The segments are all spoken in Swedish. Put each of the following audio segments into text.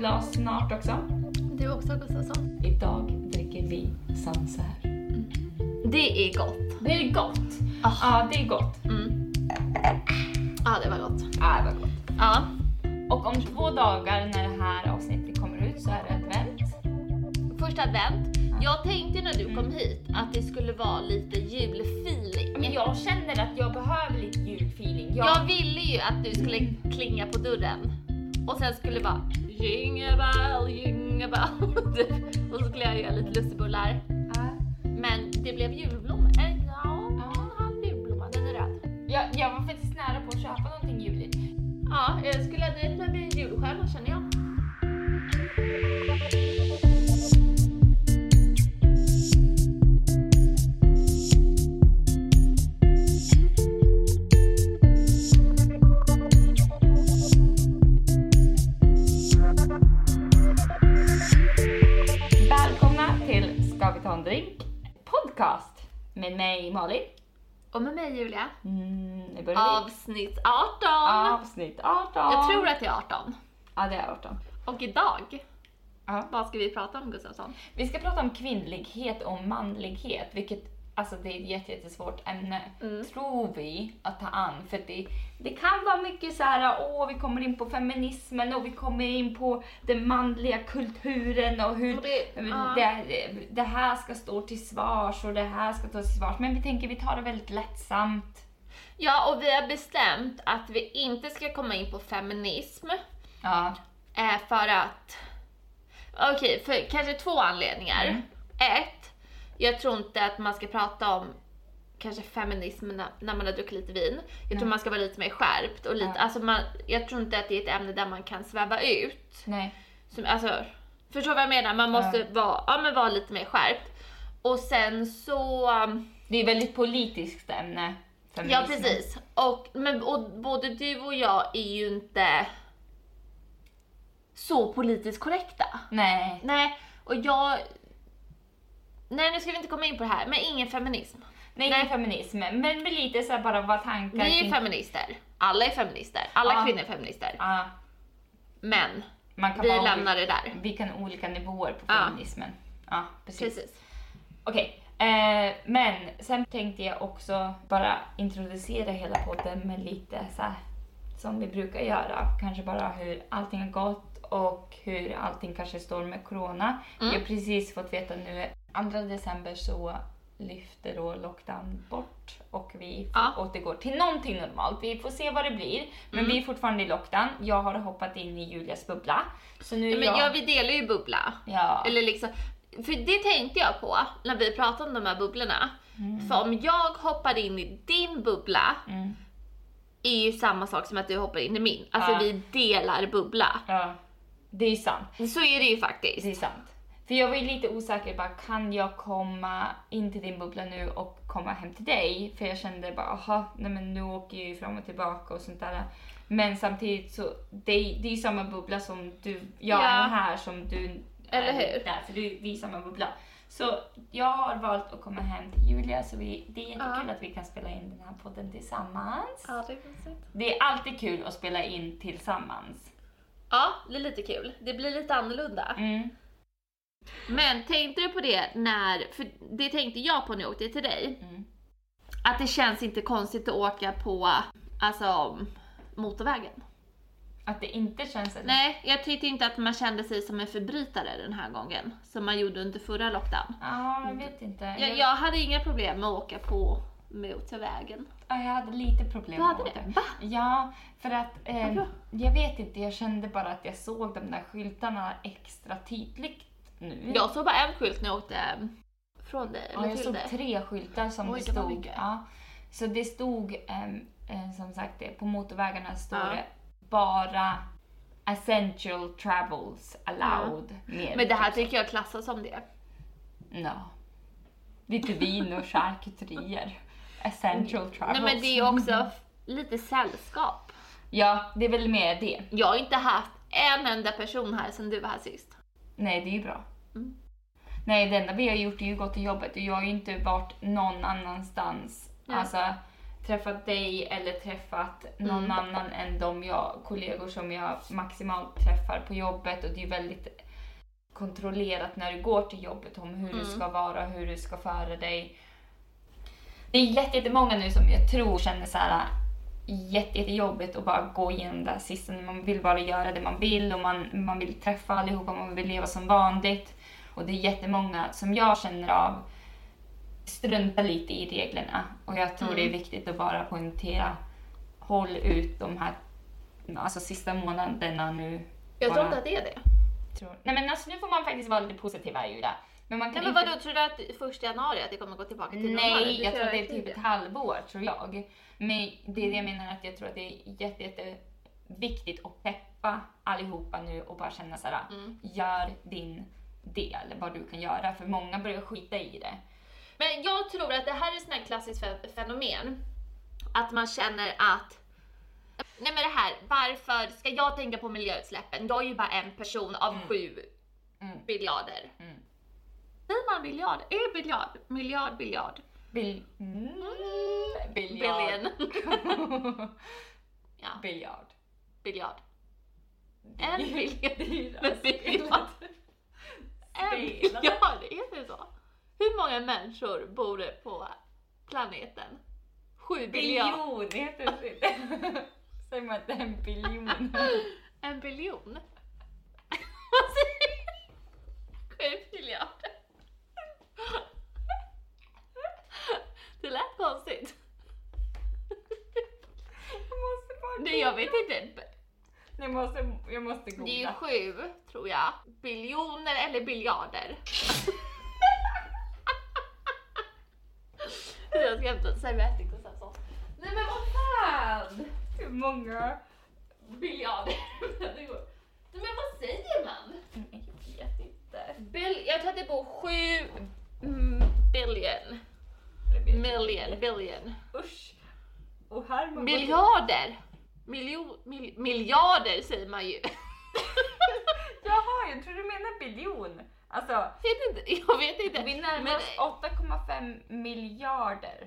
glas snart också. Du också Gustafsson. Idag dricker vi Sancerre. Det är gott. Det är gott. Ah. Ja, det är gott. Mm. Ja, det var gott. Ja, det var gott. Ja. Och om två dagar när det här avsnittet kommer ut så är det advent. Första advent. Jag tänkte när du kom hit att det skulle vara lite julfeeling. Men jag känner att jag behöver lite julfeeling. Jag, Jag ville ju att du skulle klinga på dörren och sen skulle det vara jingle bell, jingle bell. och så skulle jag göra lite lussebullar. Ja. Men det blev julblomma. Ja, en halv julblomma. Den är röd. jag, jag var faktiskt nära på att köpa någonting juligt. Ja, jag skulle ha nöjt mig med en julstjärna känner jag. Malin. Och med mig Julia. Mm. Avsnitt 18. Avsnitt 18. Jag tror att det är 18. Ja, det är 18. Och idag, Ja. vad ska vi prata om Gustafsson? Vi ska prata om kvinnlighet och manlighet, vilket alltså det är ett jätte- jättesvårt ämne, Mm. tror vi, att ta an. För det, det kan vara mycket så här, åh, vi kommer in på feminismen och vi kommer in på den manliga kulturen och hur det- ja. det, det här ska stå till svars och det här ska stå till svars. Men vi tänker vi tar det väldigt lättsamt. Ja, och vi har bestämt att vi inte ska komma in på feminism. Ja. Eh, för att... Okej, för kanske två anledningar. Mm. Ett, jag tror inte att man ska prata om kanske feminism när, man har druckit lite vin. Jag tror man ska vara lite mer skärpt och lite, Ja. alltså man, jag tror inte att det är ett ämne där man kan sväva ut. Nej. Som, alltså, förstår vad jag menar? Man måste Ja. vara, ja, men vara lite mer skärpt. Och sen så... um, Det är väldigt politiskt ämne. Ja feminismen. precis. Och, men, och både du och jag är ju inte så politiskt korrekta. Nej. Nej, och jag... Nej nu ska vi inte komma in på det här, men ingen feminism. Nej, ingen feminism. Men lite så här bara vad tankar Vi är feminister. Alla är feminister. Alla Ja. kvinnor är feminister. Ja, Men man kan vi lämnar det där. Vi kan olika nivåer på feminismen. Ja, precis. Precis. Okej, eh, men sen tänkte jag också bara introducera hela podden med lite så här som vi brukar göra. Kanske bara hur allting har gått och hur allting kanske står med corona. Mm. Vi har precis fått veta nu, 2 december så lyfter då lockdown bort och vi Ja. återgår till någonting normalt. Vi får se vad det blir, men Mm. vi är fortfarande i lockdown. Jag har hoppat in i Julias bubbla. Så nu Men jag... ja, vi delar ju bubbla. ja. Eller liksom, för det tänkte jag på när vi pratade om de här bubblorna. För om jag hoppar in i din bubbla Mm. är ju samma sak som att du hoppar in i min. Alltså Ja. vi delar bubbla. ja, det är sant. Så är det ju faktiskt. Det är sant. För jag var ju lite osäker, bara, kan jag komma in till din bubbla nu och komma hem till dig? För jag kände bara, aha, nej men nu åker jag ju fram och tillbaka och sånt där. Men samtidigt så, det, är- ju samma bubbla som du, jag Ja. är här som du Eller är hur? där, för du, vi är samma bubbla. Så jag har valt att komma hem till Julia, så vi, det är jättekul Ja. att vi kan spela in den här podden tillsammans. Ja, det är mysigt. Det är alltid kul att spela in tillsammans. Ja, det är lite kul. Det blir lite annorlunda. Mm. Men tänkte du på det när, för det tänkte jag på när jag åkte till dig. Mm. Att det känns inte konstigt att åka på, alltså, motorvägen. Att det inte känns... Nej, jag tyckte inte att man kände sig som en förbrytare den här gången. Som man gjorde under förra lockdown. Ja, jag vet inte. Jag, jag hade inga problem med att åka på motorvägen. Ja, jag hade lite problem Du hade med det? Va? Ja, för att eh, jag vet inte, jag kände bara att jag såg de där skyltarna extra tydligt nu. Jag såg bara en skylt när jag åkte från dig, ja, jag såg dig. tre skyltar som Oj, det det var stod. mycket. Ja, så det stod, eh, som sagt, det, på motorvägarna står Ja. det bara essential travels allowed. Mer Men det här typ tycker jag klassas som det. Ja. Lite vin och charkuterier. Essential travels. Nej men det är också f- lite sällskap. Ja, det är väl mer det. Jag har inte haft en enda person här sedan du var här sist. Nej, det är ju bra. Mm. Nej, det enda vi har gjort är ju gått till jobbet och jag har ju inte varit någon annanstans Ja. Alltså träffat dig eller träffat någon Mm. annan än de jag, kollegor som jag maximalt träffar på jobbet och det är väldigt kontrollerat när du går till jobbet om hur du Mm. ska vara, hur du ska föra dig. Det är jätte- jättemånga nu som jag tror känner så här jätte, jättejobbigt att bara gå igenom det här sista. Man vill bara göra det man vill och man, man vill träffa allihopa, man vill leva som vanligt. Och det är jättemånga som jag känner av struntar lite i reglerna. Och jag tror det är Mm. viktigt att bara poängtera, håll ut de här alltså sista månaderna nu. Jag bara, tror inte att det är det. tror... Nej men alltså nu får man faktiskt vara lite positiv här Julia. Men man Nej, kan men inte... vadå, tror du att första januari att det kommer gå tillbaka till normalen? Nej, jag tror att det är typ ett halvår tror jag. Men det är det jag menar att jag tror att det är jätte, jätte viktigt att peppa allihopa nu och bara känna såhär, Mm. gör din del, vad du kan göra. För många börjar skita i det. Men jag tror att det här är ett sånt här klassiskt fe- fenomen. Att man känner att Nej men det här, varför ska jag tänka på miljöutsläppen? Jag är ju bara en person av Mm. sju Mm. biljarder. Mm. Säger man biljard? Är biljard? Miljard, biljard? Bil... Mm. Biljard. Ja, Biljard. biljard. En biljard. Dyrast Biljard. En biljard, är det så? Hur många människor bor det på planeten? Sju biljarder. Biljon heter det inte. Säger man är en biljon? En biljon? Vad säger Sju miljarder. Det lät konstigt. Jag måste bara Nej, jag vet inte. Jag måste, jag måste googla. Det är ju sju, tror jag. Biljoner eller biljarder. Jag ska hämta en servett och sen så. Nej men vad fan! Hur många? Biljarder. Nej men vad säger man? Jag vet inte. Bil, jag tror att det bor sju mm, billion. Million, billion. Usch. Och här man Miljarder! Miljo, mil, miljarder säger man ju. Jaha, jag tror du menar biljon. Alltså, vet inte, jag vet inte. vi närmar oss 8,5 miljarder.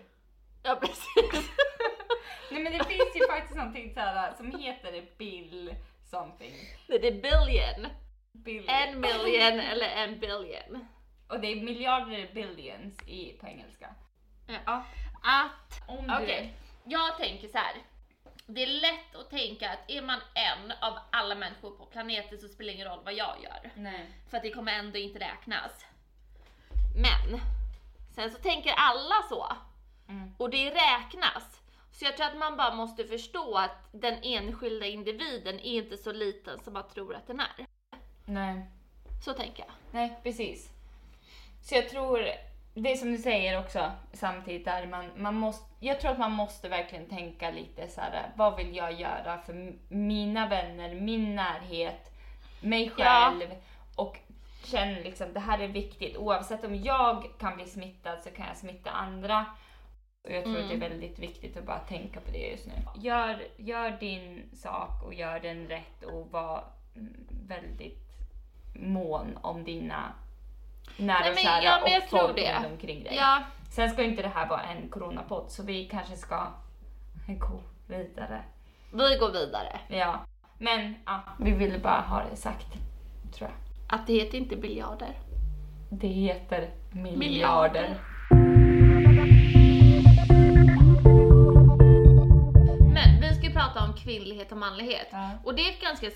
Ja precis. Nej men det finns ju faktiskt någonting så här, som heter bill something. Nej, det är billion. Bill. En million eller en billion. Och det är miljarder billions i, på engelska. Ja. Att, Om du... okej, jag tänker så här. Det är lätt att tänka att är man en av alla människor på planeten så spelar det ingen roll vad jag gör. Nej. För att det kommer ändå inte räknas. Men, sen så tänker alla så. Mm. Och det räknas. Så jag tror att man bara måste förstå att den enskilda individen är inte så liten som man tror att den är. Nej. Så tänker jag. Nej, precis. Så jag tror, det är som du säger också samtidigt där man, man måste, jag tror att man måste verkligen tänka lite så här, vad vill jag göra för mina vänner, min närhet, mig Ja. själv och känner liksom det här är viktigt. Oavsett om jag kan bli smittad så kan jag smitta andra. Och jag tror Mm. att det är väldigt viktigt att bara tänka på det just nu. Gör, gör din sak och gör den rätt och var mm, väldigt mån om dina nära Nej, och men- kära ja, men och jag tror folk det. runt omkring dig. Ja, Sen ska inte det här vara en coronapodd så vi kanske ska gå vidare. vi går vidare. Ja, men ja, vi ville bara ha det sagt tror jag. Att det heter inte biljarder. Det heter miljarder. Miljarder. Men vi ska prata om kvinnlighet och manlighet. Ja. Och det är ett ganska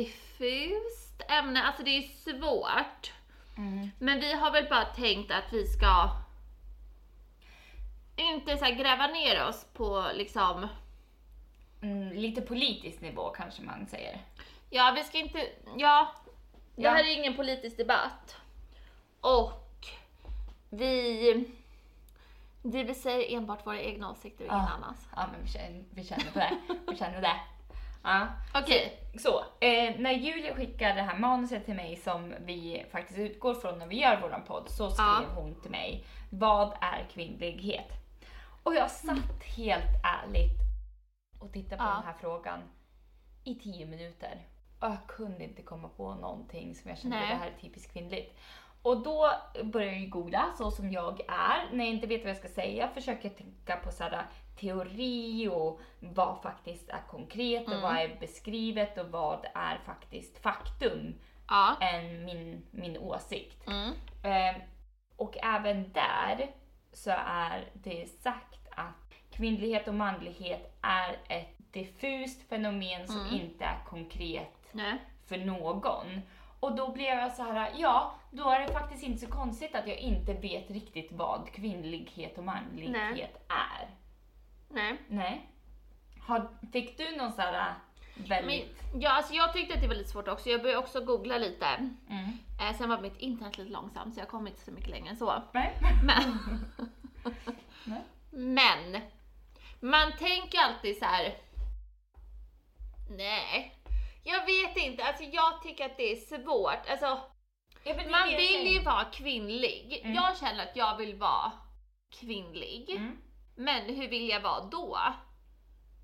diffust ämne, alltså det är svårt. Mm. Men vi har väl bara tänkt att vi ska inte så gräva ner oss på liksom, Mm, lite politisk nivå kanske man säger. ja vi ska inte, ja, det Ja. här är ingen politisk debatt. Och vi, vi säger enbart våra egna åsikter och ingen Ja. annans. Ja, men vi känner, vi känner på det. Vi känner det. Ja. Okej, Så, eh, när Julia skickade det här manuset till mig som vi faktiskt utgår från när vi gör våran podd så skrev Ja. hon till mig, vad är kvinnlighet? Och jag satt helt ärligt och tittade på Ja. den här frågan i tio minuter. Och jag kunde inte komma på någonting som jag kände Nej. det här är typiskt kvinnligt. Och då börjar jag ju googla så som jag är. När jag inte vet vad jag ska säga försöker jag tänka på så här, teori och vad faktiskt är konkret och Mm. vad är beskrivet och vad är faktiskt faktum Ja. än min, min åsikt. Mm. Eh, och även där så är det sagt att kvinnlighet och manlighet är ett diffust fenomen som Mm. inte är konkret Nej. för någon. Och då blev jag så här, ja, då är det faktiskt inte så konstigt att jag inte vet riktigt vad kvinnlighet och manlighet är. Nej. Nej. Har, fick du någon sån här Men, väldigt... ja, alltså jag tyckte att det var lite svårt också. Jag började också googla lite. Mm. Eh, sen var mitt internet lite långsamt så jag kom inte så mycket längre än så. Nej. Men, Nej. men man tänker alltid så här. Nej, jag vet inte. Alltså jag tycker att det är svårt. Alltså, Ja, men man vill ju vara kvinnlig. Mm. Jag känner att jag vill vara kvinnlig. Mm. Men hur vill jag vara då?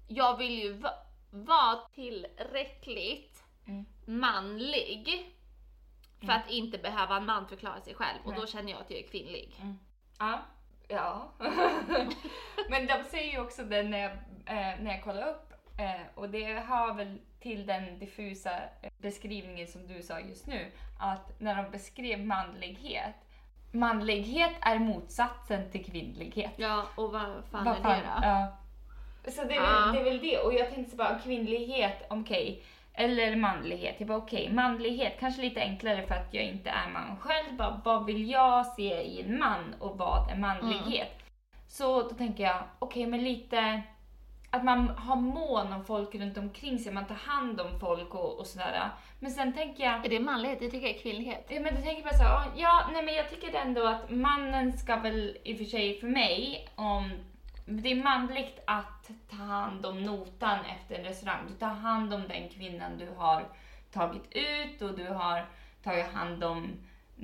Jag vill ju va- vara tillräckligt Mm. manlig för Mm. att inte behöva en man förklara sig själv och Nej. då känner jag att jag är kvinnlig. Ja. Ja. Men de säger ju också det när jag, eh, när jag kollar upp eh, och det hör väl till den diffusa eh, beskrivningen som du sa just nu att när de beskrev manlighet Manlighet är motsatsen till kvinnlighet. Ja, och vad fan Vad är fan- det då? Ja. Så det är, Ja. väl, det är väl det. Och jag tänkte så bara kvinnlighet, okej. Eller manlighet. Jag bara okej, manlighet kanske lite enklare för att jag inte är man själv. Bara, vad vill jag se i en man och vad är manlighet? Så då tänker jag, okej men lite att man har mån om folk runt omkring sig, man tar hand om folk och, och sådär. Men sen tänker jag, Är det manlighet? Det tycker jag är kvinnlighet. Ja men då tänker jag bara så här, ja nej men jag tycker ändå att mannen ska väl i och för sig för mig, om det är manligt att ta hand om notan efter en restaurang. Du tar hand om den kvinnan du har tagit ut och du har tagit hand om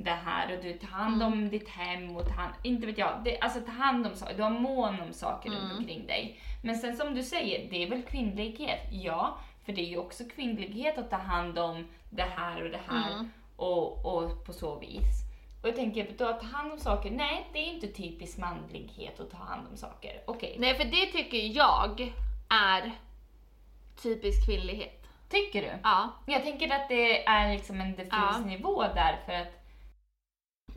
det här och du tar hand om ditt hem och ta hand, inte vet jag, det, alltså ta hand om saker, du har mån om saker runt Mm. omkring dig. Men sen som du säger, det är väl kvinnlighet? Ja, för det är ju också kvinnlighet att ta hand om det här och det här Mm. och, och på så vis. Och jag tänker, då att ta hand om saker, nej det är inte typisk manlighet att ta hand om saker. Okej, Nej, för det tycker jag är typisk kvinnlighet. tycker du? Ja. Jag tänker att det är liksom en diffus Ja. nivå där för att,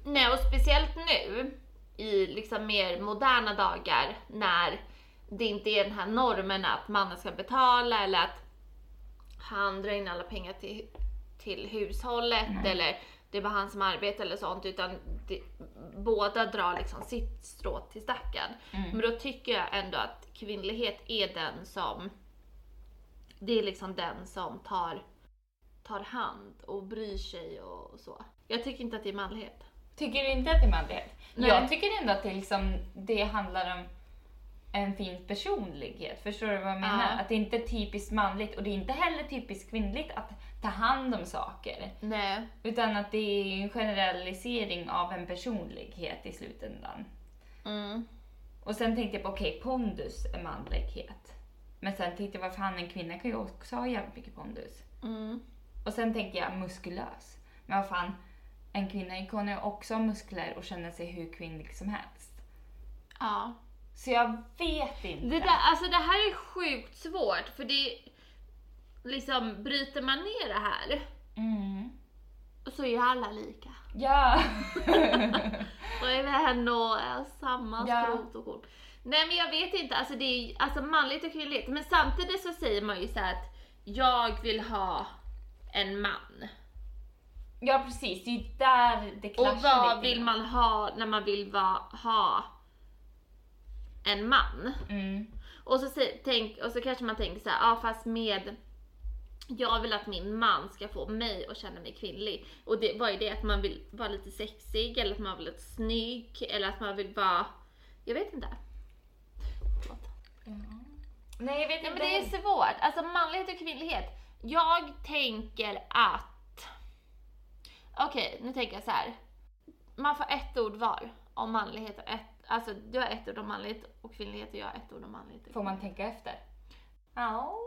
Nej, och speciellt nu i liksom mer moderna dagar när det inte är den här normen att mannen ska betala eller att han drar in alla pengar till, till hushållet Nej. eller det är bara han som arbetar eller sånt utan det, båda drar liksom sitt strå till stacken. Mm. Men då tycker jag ändå att kvinnlighet är den som det är liksom den som tar, tar hand och bryr sig och så. Jag tycker inte att det är manlighet. Tycker du inte att det är manlighet? Nej. Jag tycker ändå att det, liksom, det handlar om en fin personlighet. Förstår du vad jag menar? Ja. Att det inte är typiskt manligt och det är inte heller typiskt kvinnligt att ta hand om saker. Nej. Utan att det är en generalisering av en personlighet i slutändan. Mm. Och sen tänkte jag på, okej, pondus är manlighet. Men sen tänkte jag, vad fan, en kvinna kan ju också ha jävligt mycket pondus. Mm. Och sen tänkte jag muskulös. Men vad fan, en kvinna kan ju också ha muskler och känna sig hur kvinnlig som helst. Ja. Så jag vet inte. Det, där, alltså det här är sjukt svårt för det liksom bryter man ner det här Mm. så är alla lika. Ja. Och är och är samma Ja. skrot och korn. Nej men jag vet inte, alltså det är alltså manligt och kvinnligt. Men samtidigt så säger man ju så att jag vill ha en man. Ja, precis. Det är ju där det klaschar Och vad vill man ha när man vill va, ha en man? Mm. Och så, tänk, och så kanske man tänker så här, ja fast med jag vill att min man ska få mig att känna mig kvinnlig. Och det, vad är det? Att man vill vara lite sexig eller att man vill vara lite snygg eller att man vill vara... Jag vet inte. Förlåt. Nej, jag vet Nej inte. men det är svårt. Alltså manlighet och kvinnlighet. Jag tänker att... Okej, nu tänker jag så här. Man får ett ord var om manlighet och ett... Alltså du har ett ord om manlighet och kvinnlighet och jag har ett ord om manlighet och Får man tänka efter? Ja.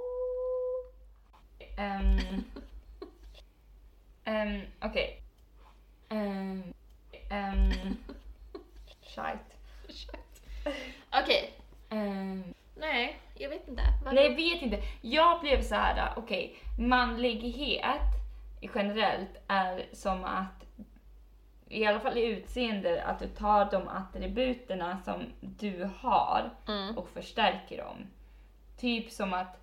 Um, um, Okej. Ehm, Um, Shite. Okej, Ehm, nej jag vet inte. Vad- nej, jag vet inte. Jag blev så här, okej, manlighet generellt är som att, i alla fall i utseende, att du tar de attributerna som du har Mm. och förstärker dem. Typ som att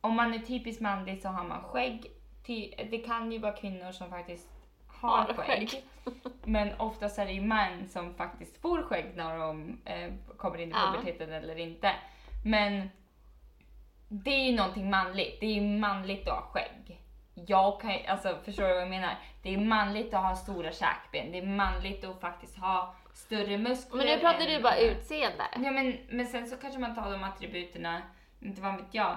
om man är typiskt manlig så har man skägg. Det kan ju vara kvinnor som faktiskt har Har skägg. skägg. Men oftast är det ju män som faktiskt får skägg när de eh, kommer in i Ja. puberteten eller inte. Men det är ju någonting manligt. Det är ju manligt att ha skägg. Jag kan alltså förstår du vad jag menar? Det är manligt att ha stora käkben. Det är manligt att faktiskt ha större muskler. Men nu pratar du bara utseende. Ja men, men sen så kanske man tar de attributerna, inte vad vet jag.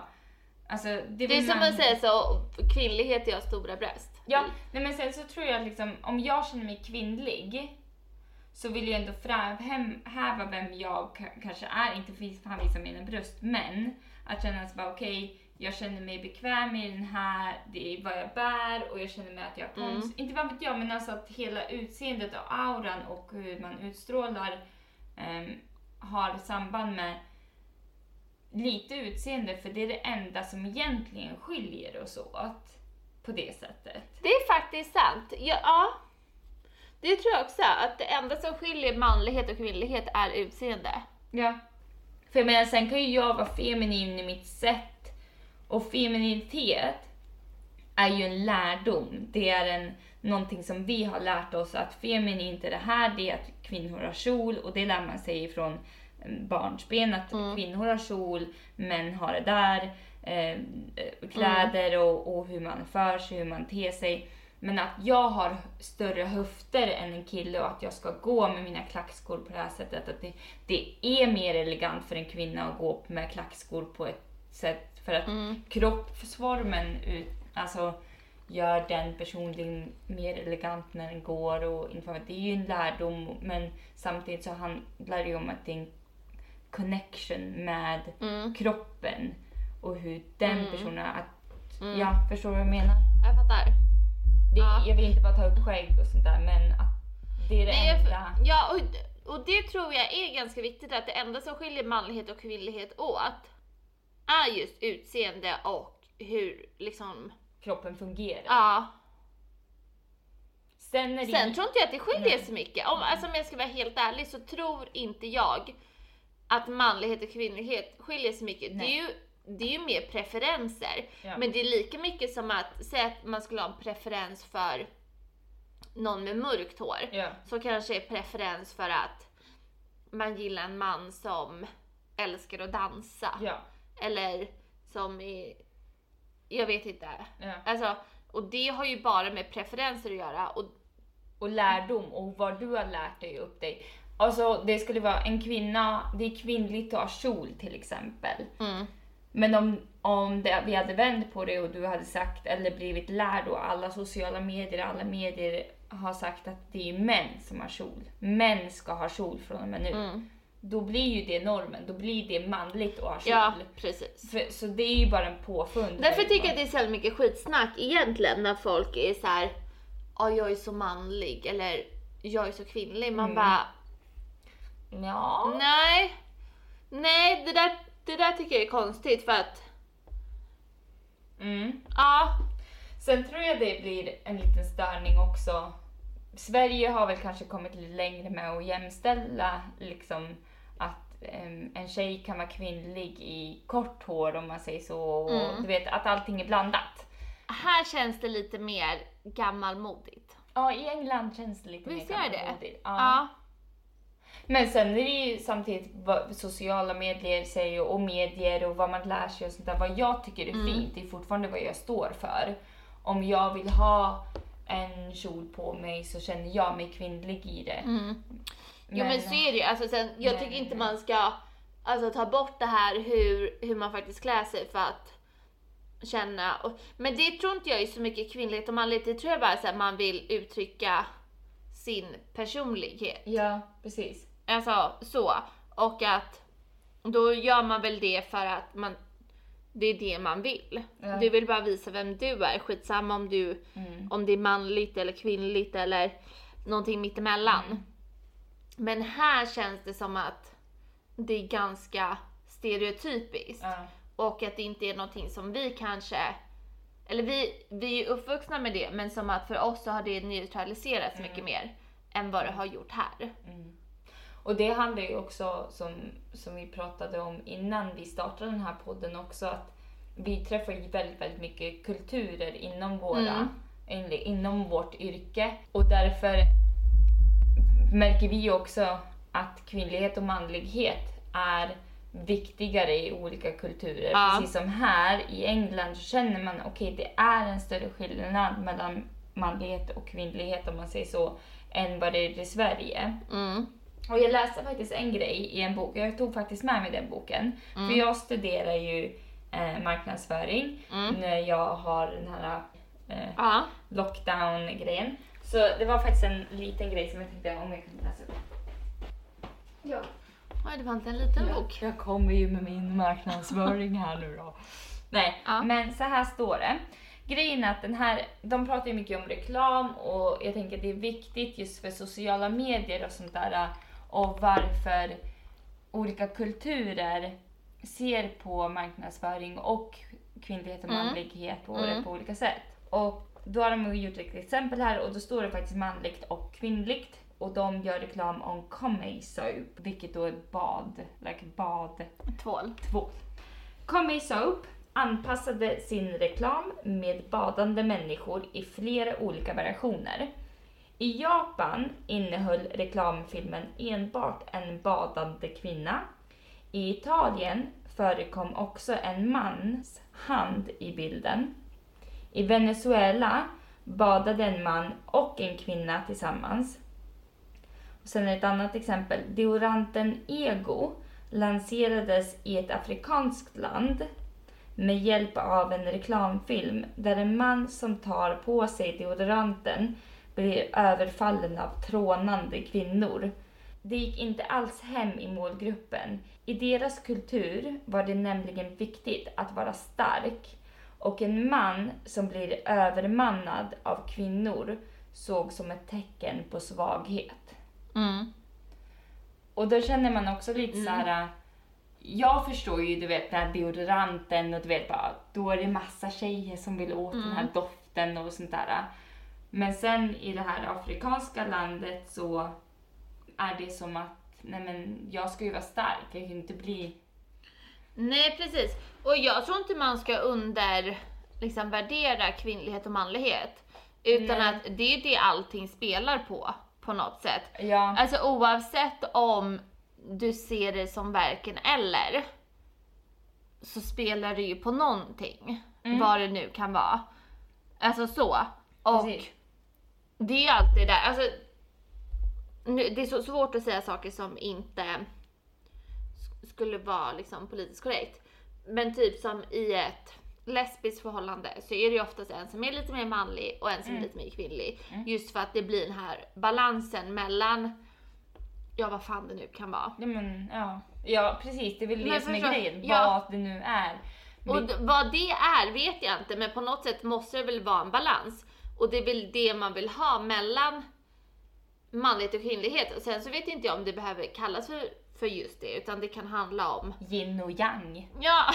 Alltså, det, Det är som man- att säga så, kvinnlighet är att ha stora bröst. Ja, nej men sen så tror jag liksom, om jag känner mig kvinnlig så vill jag ändå framhäva vem jag kanske är, inte för att visa mina bröst, men att känna sig bara okej, jag känner mig bekväm i den här, det är vad jag bär och jag känner mig att jag har pons. Mm. Inte vad vet jag, men alltså att hela utseendet och auran och hur man utstrålar ehm, har samband med lite utseende, för det är det enda som egentligen skiljer oss åt på det sättet. Det är faktiskt sant. Ja, ja. Det tror jag också, att det enda som skiljer manlighet och kvinnlighet är utseende. Ja. För jag menar, sen kan ju jag vara feminin i mitt sätt. Och femininitet är ju en lärdom. Det är en, någonting som vi har lärt oss att feminint är det här, det är att kvinnor har kjol och det lär man sig från eh, barnsben att kvinnor har kjol, män har det där, eh, eh, kläder och, och hur man för sig, hur man ter sig. Men att jag har större höfter än en kille och att jag ska gå med mina klackskor på det här sättet. Att det, det är mer elegant för en kvinna att gå med klackskor på ett sätt för att Mm. kroppsformen ut, alltså, gör den personligen mer elegant när den går. Och, det är ju en lärdom men samtidigt så handlar det ju om att det är en connection med Mm. kroppen och hur den Mm. personen, att, Mm. ja förstår du vad jag menar? Jag fattar. Det, Ja. Jag vill inte bara ta upp skägg och sånt där men att det är det Nej, jag, enda. ja, och, och det tror jag är ganska viktigt, att det enda som skiljer manlighet och kvinnlighet åt är just utseende och hur liksom, kroppen fungerar. ja. Sen är det Sen tror inte jag att det skiljer Nej. så mycket. Om, alltså, om jag ska vara helt ärlig så tror inte jag att manlighet och kvinnlighet skiljer så mycket. Det är, ju, det är ju mer preferenser. Ja. Men det är lika mycket som att säga att man skulle ha en preferens för någon med mörkt hår. ja. Så kanske är preferens för att man gillar en man som älskar att dansa. Ja. Eller som är, jag vet inte. ja. Alltså, och det har ju bara med preferenser att göra. Och, och lärdom och vad du har lärt dig upp dig. Alltså det skulle vara en kvinna, det är kvinnligt att ha kjol till exempel. mm, Men om, om det, vi hade vänt på det och du hade sagt eller blivit lärd och alla sociala medier, alla medier har sagt att det är män som har kjol. Män ska ha kjol från och med nu. mm. Då blir ju det normen, då blir det manligt att ha kjol. Ja, precis. För, så det är ju bara en påfund. Därför tycker jag att det är så mycket skitsnack egentligen när folk är så här. Ja, jag är så manlig eller jag är så kvinnlig. Man Mm. bara, Ja. nej. Nej, det där, det där tycker jag är konstigt för att, Mm. ja. Sen tror jag det blir en liten störning också. Sverige har väl kanske kommit lite längre med att jämställa liksom en tjej kan vara kvinnlig i kort hår om man säger så. Och Mm. Du vet att allting är blandat. Här känns det lite mer gammalmodigt. Ja, i England känns det lite Visst mer gör det? gammalmodigt. Ja. Ja. Men sen är det ju samtidigt vad sociala medier säger och medier och vad man lär sig och sånt där. Vad jag tycker är Mm. fint, det är fortfarande vad jag står för. Om jag vill ha en kjol på mig så känner jag mig kvinnlig i det. Mm. Jo men så är det ju. Alltså, sen, jag Men- tycker inte man ska alltså, ta bort det här hur, hur man faktiskt klär sig för att känna. Och, men det tror inte jag är så mycket kvinnligt och manligt. Det tror jag bara är att man vill uttrycka sin personlighet. Ja, precis. Alltså så. Och att då gör man väl det för att man det är det man vill. Ja. Du vill bara visa vem du är. Skitsamma om du Mm. om det är manligt eller kvinnligt eller någonting mittemellan. Mm. Men här känns det som att det är ganska stereotypiskt. Ja. Och att det inte är någonting som vi kanske, eller vi, vi är uppvuxna med det, men som att för oss så har det neutraliserats mycket mer än vad det har gjort här. Och det handlar ju också, som, som vi pratade om innan vi startade den här podden också, att vi träffar ju väldigt, väldigt mycket kulturer inom våra, in- inom vårt yrke. Och därför märker vi också att kvinnlighet och manlighet är viktigare i olika kulturer. Ja. Precis som här i England så känner man okej det är en större skillnad mellan manlighet och kvinnlighet om man säger så, än vad det är i Sverige. Mm. Och jag läste faktiskt en grej i en bok, jag tog faktiskt med mig den boken. För jag studerar ju eh, marknadsföring när jag har den här eh, Ja. lockdown-grejen. Så det var faktiskt en liten grej som jag tänkte om jag kunde läsa upp. Ja. Oj, det var inte en liten bok. Jag kommer ju med min marknadsföring här nu då. Nej, Ja. men så här står det. Grejen är att den här, de pratar ju mycket om reklam och jag tänker att det är viktigt just för sociala medier och sånt där och varför olika kulturer ser på marknadsföring och kvinnlighet och Mm. manlighet på, Mm. på olika sätt. Och då har de gjort ett exempel här och då står det faktiskt manligt och kvinnligt. Och de gör reklam om Comey Soap, vilket då är bad, like bad Tvål. tvål. Comey Soap anpassade sin reklam med badande människor i flera olika variationer. I Japan innehöll reklamfilmen enbart en badande kvinna. I Italien förekom också en mans hand i bilden. I Venezuela badade en man och en kvinna tillsammans. Och sen ett annat exempel. Deodoranten Ego lanserades i ett afrikanskt land med hjälp av en reklamfilm där en man som tar på sig deodoranten blir överfallen av trånande kvinnor. Det gick inte alls hem i målgruppen. I deras kultur var det nämligen viktigt att vara stark och en man som blir övermannad av kvinnor såg som ett tecken på svaghet. Mm. Och då känner man också lite så här. Jag förstår ju du vet den här deodoranten och du vet bara då är det massa tjejer som vill åt den här doften och sånt där. Men sen i det här afrikanska landet så är det som att nej men jag ska ju vara stark, jag kan ju inte bli Nej precis. Och jag tror inte man ska under liksom värdera kvinnlighet och manlighet. Utan Nej. att det är det allting spelar på, på något sätt. Ja, Alltså oavsett om du ser det som verken eller så spelar det ju på någonting. Mm. Vad det nu kan vara. Alltså så. Och Precis. det är ju alltid där. Alltså, nu, det är så svårt att säga saker som inte skulle vara liksom politiskt korrekt. Men typ som i ett lesbiskt förhållande så är det ju oftast en som är lite mer manlig och en som är lite mer kvinnlig. Just för att det blir den här balansen mellan, ja vad fan det nu kan vara. ja, men, ja. ja precis, det är väl det Men som är grejen, ja. vad det nu är. Och vad det är vet jag inte, men på något sätt måste det väl vara en balans. Och det är väl det man vill ha mellan manlighet och kvinnlighet. Och sen så vet inte jag om det behöver kallas för, för just det, utan det kan handla om, Yin och yang. ja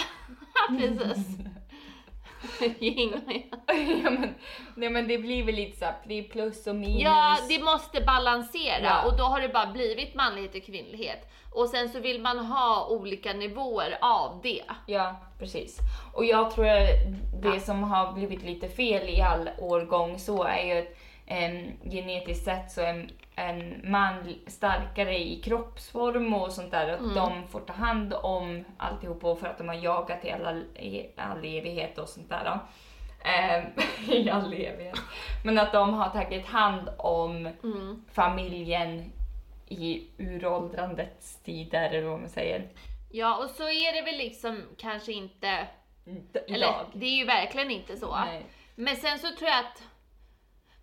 precis. Yin och yang. ja, men, nej men det blir väl lite såhär, det är plus och minus. Ja, det måste balansera Ja. och då har det bara blivit manlighet och kvinnlighet. Och sen så vill man ha olika nivåer av det. Ja, precis. Och jag tror att det Ja. som har blivit lite fel i all årgång så är ju att em, genetiskt sett så är en man starkare i kroppsform och sånt där. Att Mm. de får ta hand om alltihopa för att de har jagat i alla, i all evighet och sånt där. Då. Em, I all evighet. Men att de har tagit hand om Mm. familjen i uråldrandets tider eller vad man säger. Ja, och så är det väl liksom kanske inte, eller Idag. det är ju verkligen inte så. Nej. Men sen så tror jag att,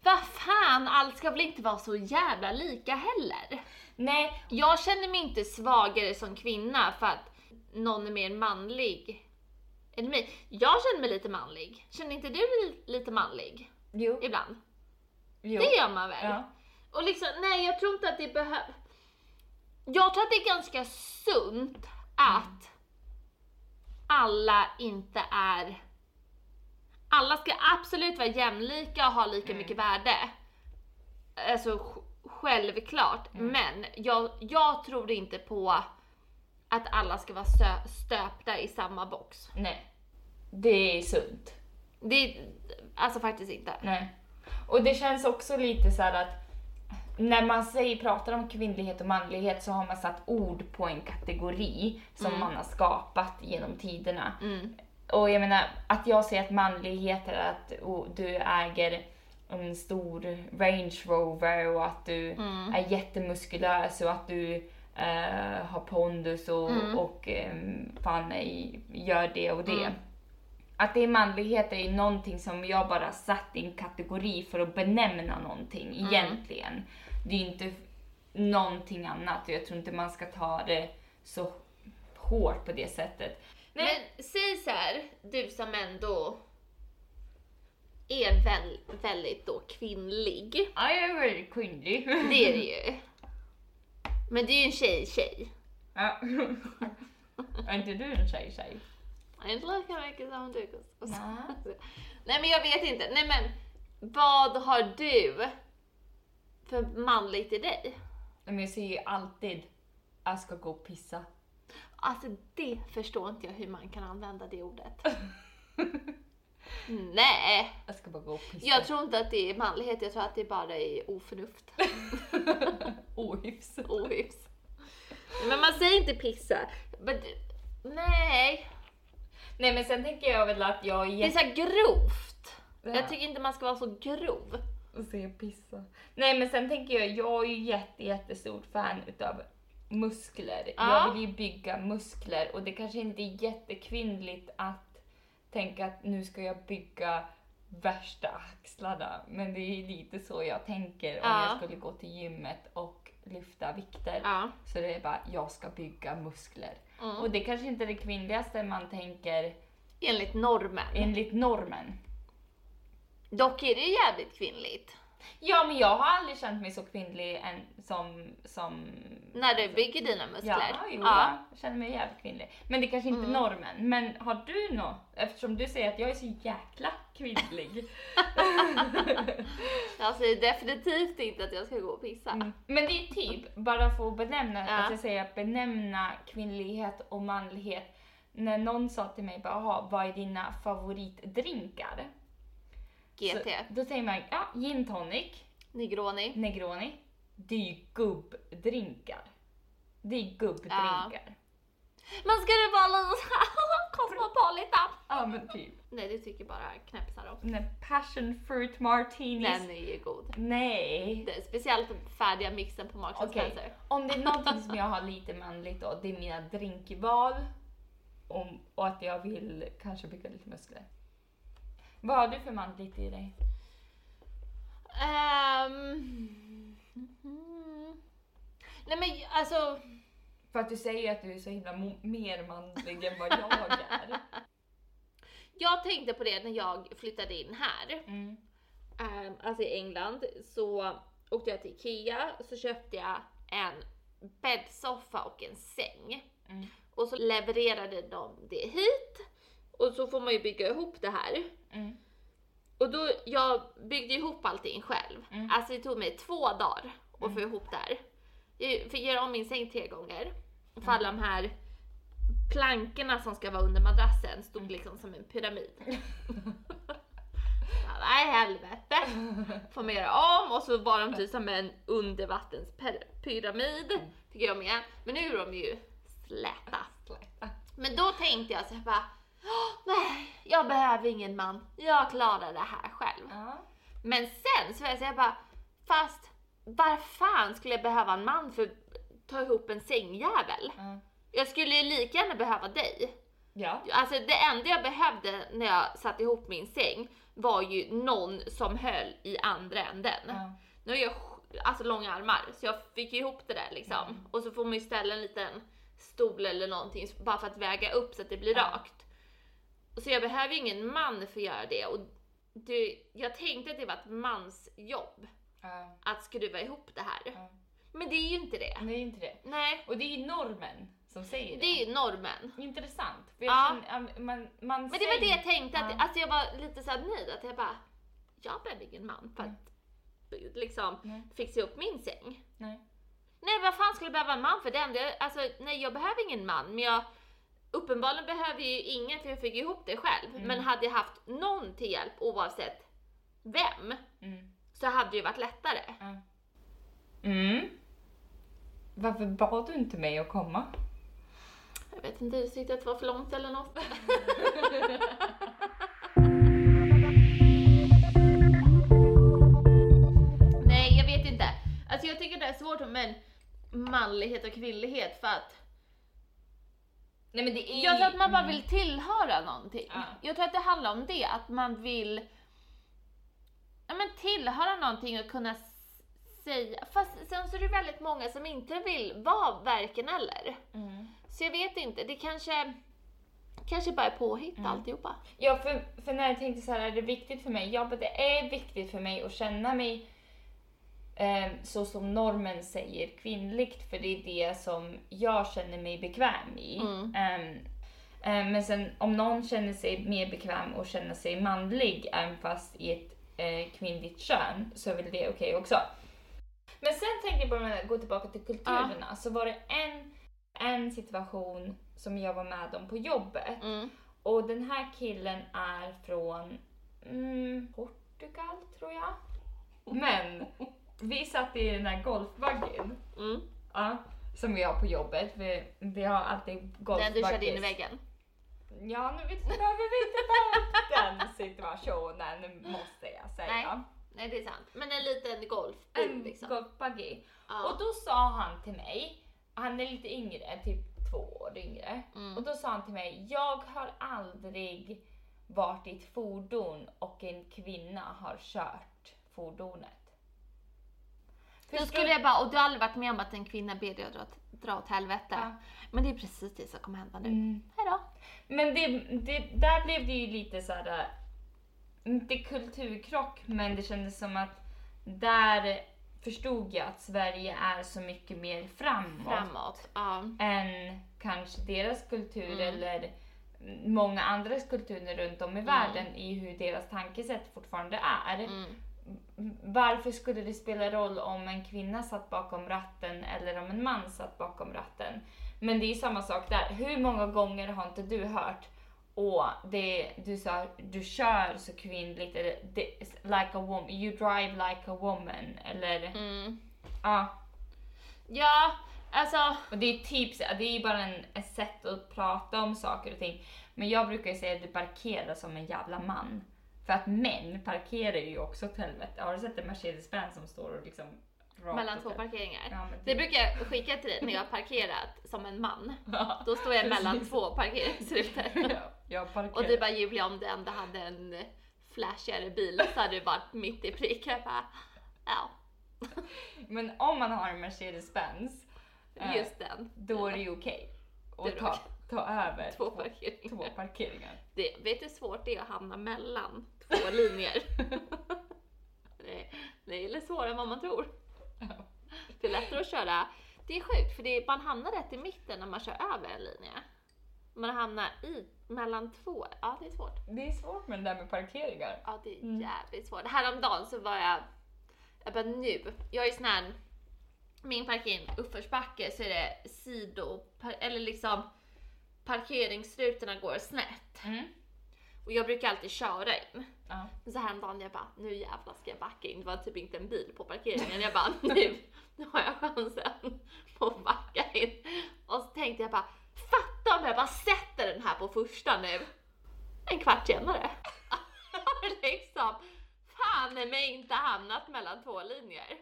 vad fan, allt ska väl inte vara så jävla lika heller. Nej, Jag känner mig inte svagare som kvinna för att någon är mer manlig än mig. Jag känner mig lite manlig. Känner inte du dig lite manlig jo. ibland? jo. Det gör man väl? Ja. Och liksom, nej jag tror inte att det behöver... Jag tror att det är ganska sunt att alla inte är... Alla ska absolut vara jämlika och ha lika mycket värde. Alltså sj- självklart. Men jag, jag tror inte på att alla ska vara stö- stöpta i samma box. Nej. Det är sunt. Det är alltså faktiskt inte. Nej. Och det känns också lite så här att när man säger, pratar om kvinnlighet och manlighet så har man satt ord på en kategori som man har skapat genom tiderna. Mm. Och jag menar, att jag säger att manlighet är att du äger en stor Range Rover och att du Mm. är jättemuskulös och att du eh, har pondus och, Mm. och eh, fan gör det och det. Mm. Att det är manlighet är ju någonting som jag bara satt i en kategori för att benämna någonting Mm. egentligen. Det är ju inte någonting annat och jag tror inte man ska ta det så hårt på det sättet. Men säg så här, du som ändå är väl, väldigt då kvinnlig. Ja, jag är väldigt kvinnlig. Det är det ju. Men det är ju en tjej-tjej. Ja. är inte du en tjej-tjej? Inte lika mycket som du. Nej. Nej men jag vet inte. Nej men vad har du för manligt i dig? Men jag säger ju alltid jag ska gå och pissa. Alltså det förstår inte jag hur man kan använda det ordet. Nej, Jag ska bara gå och pissa. jag tror inte att det är manlighet. Jag tror att det bara är oförnuft. Ohyfs. Ohyfs. Men man säger inte pissa. Men, nej, Nej men sen tänker jag väl att jag är det är så här grovt. Ja. Jag tycker inte man ska vara så grov. och säga pissa. Nej men sen tänker jag, jag är ju jätte, jättestort fan utav muskler. Ja. Jag vill ju bygga muskler och det kanske inte är jättekvinnligt att tänka att nu ska jag bygga värsta axlarna. Men det är lite så jag tänker om Ja. jag skulle gå till gymmet och lyfta vikter. Ja. Så det är bara, jag ska bygga muskler. Mm. Och det kanske inte är det kvinnligaste man tänker Enligt normen. enligt normen. Dock är det jävligt kvinnligt. Ja, men jag har aldrig känt mig så kvinnlig än som... som När du bygger dina muskler. Ja, jo, jag känner mig jävligt kvinnlig. Men det kanske inte är Mm. normen. Men har du något? Eftersom du säger att jag är så jäkla kvinnlig. Jag säger definitivt inte att jag ska gå och pissa. Mm. Men det är typ, bara för att benämna, Ja. att jag säger att benämna kvinnlighet och manlighet. När någon sa till mig bara, "Jaha, vad är dina favoritdrinkar? GT. Så, då säger man, ja, gin tonic, Negroni. Negroni. Det är ju gubbdrinkar. Det är gubbdrinkar. Men ska det vara lite cosmopolitan? Ja men typ. Nej det tycker bara knäppisar om. Där passion fruit martinis. Den är ju god. Nej. Det är speciellt färdiga mixen på Marks Spencer. om det är någonting som jag har lite manligt då, det är mina drinkval. Om, och att jag vill kanske bygga lite muskler. Vad har du för manligt i dig? Ehm, mhm. Nej men alltså, För att du säger att du är så himla mer manlig än vad jag är. jag tänkte på det när jag flyttade in här. Mm. Ehm, alltså i England så åkte jag till Ikea så köpte jag en bäddsoffa och en säng. Mm. Och så levererade de det hit och så får man ju bygga ihop det här. Mm. Och då, jag byggde ihop allting själv. Mm. Alltså det tog mig två dagar att få ihop det här. Jag fick göra om min säng tre gånger. För alla de här plankorna som ska vara under madrassen stod liksom som en pyramid. Ja, Nej helvete! Får man göra om och så var de typ som en undervattenspyramid. Tycker jag med. Men nu är de ju släta. Men då tänkte jag så här bara, "Åh, nej, jag behöver ingen man. Jag klarar det här själv. Ja. Men sen så var jag så här bara, fast var fan skulle jag behöva en man för att ta ihop en sängjävel? Ja. Jag skulle ju lika gärna behöva dig. Ja. Alltså det enda jag behövde när jag satte ihop min säng var ju någon som höll i andra änden. Ja. Nu har jag alltså långa armar så jag fick ihop det där liksom. Mm. Och så får man ju ställa en liten stol eller någonting bara för att väga upp så att det blir rakt. Så jag behöver ju ingen man för att göra det. Och det, jag tänkte att det var ett mansjobb. Ja. att skruva ihop det här. Ja. Men det är ju inte det. Det är inte det. Nej, Och det är ju normen som säger det. det är ju normen. Intressant. För Ja. känner, man, man Men det var det jag tänkte, att, Ja. alltså jag var lite såhär nöjd att jag bara, jag behöver ingen man för att liksom Nej. fixa upp min säng. Nej. Nej, vad fan skulle jag behöva en man för? Det, alltså, nej, jag behöver ingen man, men jag uppenbarligen behöver ju ingen för jag fick ihop det själv. Mm. Men hade jag haft någon till hjälp oavsett vem Mm. så hade det ju varit lättare. Mm. Varför bad du inte mig att komma? Jag vet inte, jag tyckte att det var för långt eller något. Nej, jag vet inte. Alltså jag tycker det är svårt med manlighet och kvinnlighet för att Nej men det är jag tror att man bara vill tillhöra någonting. Ja. Jag tror att det handlar om det, att man vill ja, men tillhöra någonting och kunna säga, fast sen så är det väldigt många som inte vill vara varken eller. Mm. Så jag vet inte, det kanske, kanske bara är påhitt Mm. alltihopa. Ja, för, för när jag tänkte så här, är det viktigt för mig? Ja, det är viktigt för mig att känna mig så som normen säger kvinnligt, för det är det som jag känner mig bekväm i. Mm. Ehm, eh, men sen om någon känner sig mer bekväm och känner sig manlig, även fast i ett eh, kvinnligt kön, så är väl det okej också. Men sen tänkte jag bara gå tillbaka till kulturerna, så var det en, en situation som jag var med om på jobbet. Mm. Och den här killen är från mm, Portugal tror jag. Men vi satt i den här golfbaggen Mm. ja, som vi har på jobbet. Vi, vi har alltid Den golfbagges. du körde in i väggen. Ja, nu vet- behöver vi inte ta upp den situationen måste jag säga. Nej. Nej, det är sant. Men en liten golfbil En liksom. golfbuggy. Ja. Och då sa han till mig, han är lite yngre, typ två år yngre. Mm. Och då sa han till mig, jag har aldrig varit i ett fordon och en kvinna har kört fordonet. Då skulle jag bara, och du har aldrig varit med om att en kvinna ber dig att dra, dra åt helvete. Ja. Men det är precis det som kommer hända nu. Mm. Hejdå. Men det, det, där blev det ju lite så här, äh, inte kulturkrock, men det kändes som att där förstod jag att Sverige är så mycket mer framåt. Framåt. Ja. än kanske deras kultur Mm. eller många andras kulturer runt om i världen i hur deras tankesätt fortfarande är. Mm. Varför skulle det spela roll om en kvinna satt bakom ratten eller om en man satt bakom ratten? Men det är samma sak där. Hur många gånger har inte du hört och det, du sa du kör så kvinnligt eller like a woman, you drive like a woman eller Mm. ja. Ja, alltså. Och det är så- det är ju bara en, ett sätt att prata om saker och ting. Men jag brukar ju säga att du parkerar som en jävla man. För att män parkerar ju också åt helvete. Har du sett en Mercedes-Benz som står och liksom Mellan två parkeringar. Ja, men Det typ. brukar jag skicka till dig när jag har parkerat som en man. Ja. Då står jag mellan Precis. två parkeringsrutor. Ja. Och du bara Julia om du ändå hade en eh, flashigare bil så hade du varit mitt i prick. Jag bara, ja, Men om man har en Mercedes-Benz, eh, just den. då är det ju okej. Det är att ta, ta över Två parkeringar. två parkeringar. Det, vet du hur svårt det är att hamna mellan två linjer? det, är lite svårare än vad man tror. Det är lättare att köra, det är sjukt för det är, man hamnar rätt i mitten när man kör över en linje. Man hamnar i, mellan två, ja det är svårt. Det är svårt med det där med parkeringar. Ja det är Mm. jävligt svårt. Häromdagen så var jag, jag bara nu, jag är sån här, min parkering uppförsbacke så är det sido, eller liksom parkeringsrutorna går snett. Mm. Och jag brukar alltid köra in. Ja. Men så häromdagen jag bara, nu jävlar ska jag backa in. Det var typ inte en bil på parkeringen. Jag bara, nu, nu har jag chansen att backa in. Och så tänkte jag bara, fatta om jag bara sätter den här på första nu. En kvart senare. Liksom, fan i mig inte hamnat mellan två linjer.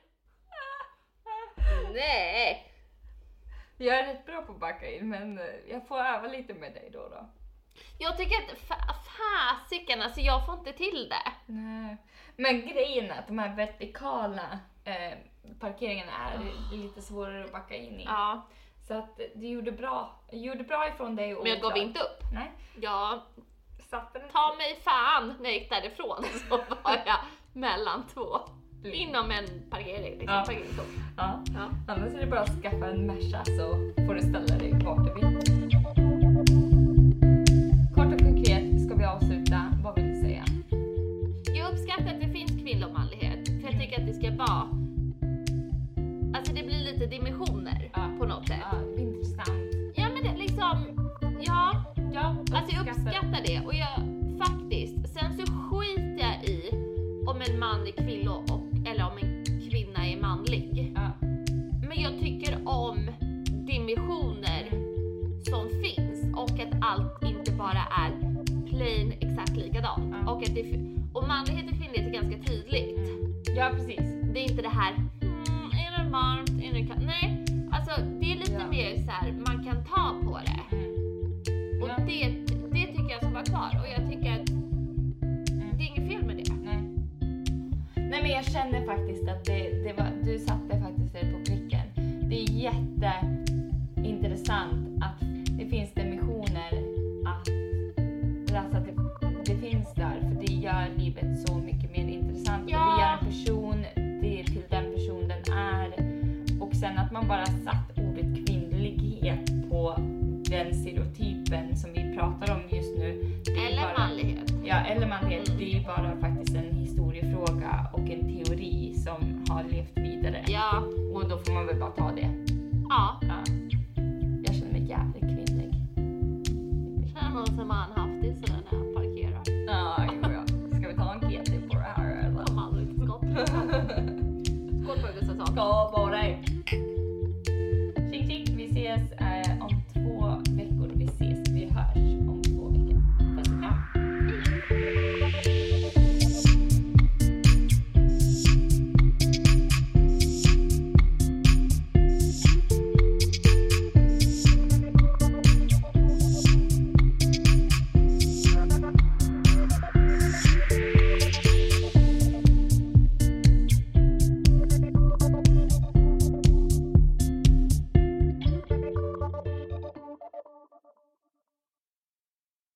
Nej! Jag är rätt bra på att backa in men jag får öva lite med dig då och då. Jag tycker att fa- fasiken, alltså jag får inte till det. Nej. Men grejen är att de här vertikala eh, parkeringarna är lite svårare att backa in i. Ja, Så att du gjorde bra. Gjorde bra ifrån dig och men jag gav inte upp. Nej, Jag satte den. ta mig fan när jag gick därifrån så var jag mellan två. Inom en parkering, liksom, Ja. parkeringstopp. Ja. Ja. Annars är det bara att skaffa en Merca så får du ställa dig vart du vill. Ska vara... Alltså det blir lite dimensioner Ja. på något sätt. Ja, det blir intressant. Ja men det liksom, ja, Ja, alltså jag uppskattar det och jag faktiskt, sen så skiter jag i om en man är kvinna och, eller om en kvinna är manlig. Ja. Men jag tycker om dimensioner som finns och att allt inte bara är plain exakt likadant. Ja. Och, att det, och manlighet och kvinnlighet. Ja, precis. Det är inte det här, hmm, är det varmt, är det kallt? Nej, alltså det är lite Ja. mer så här, man kan ta på det. Och Ja. det, det tycker jag ska vara kvar och jag tycker att det är inget fel med det. Nej. Nej men jag känner faktiskt att det, det var, du satte faktiskt det på pricken. Det är jätteintressant och sen att man bara satt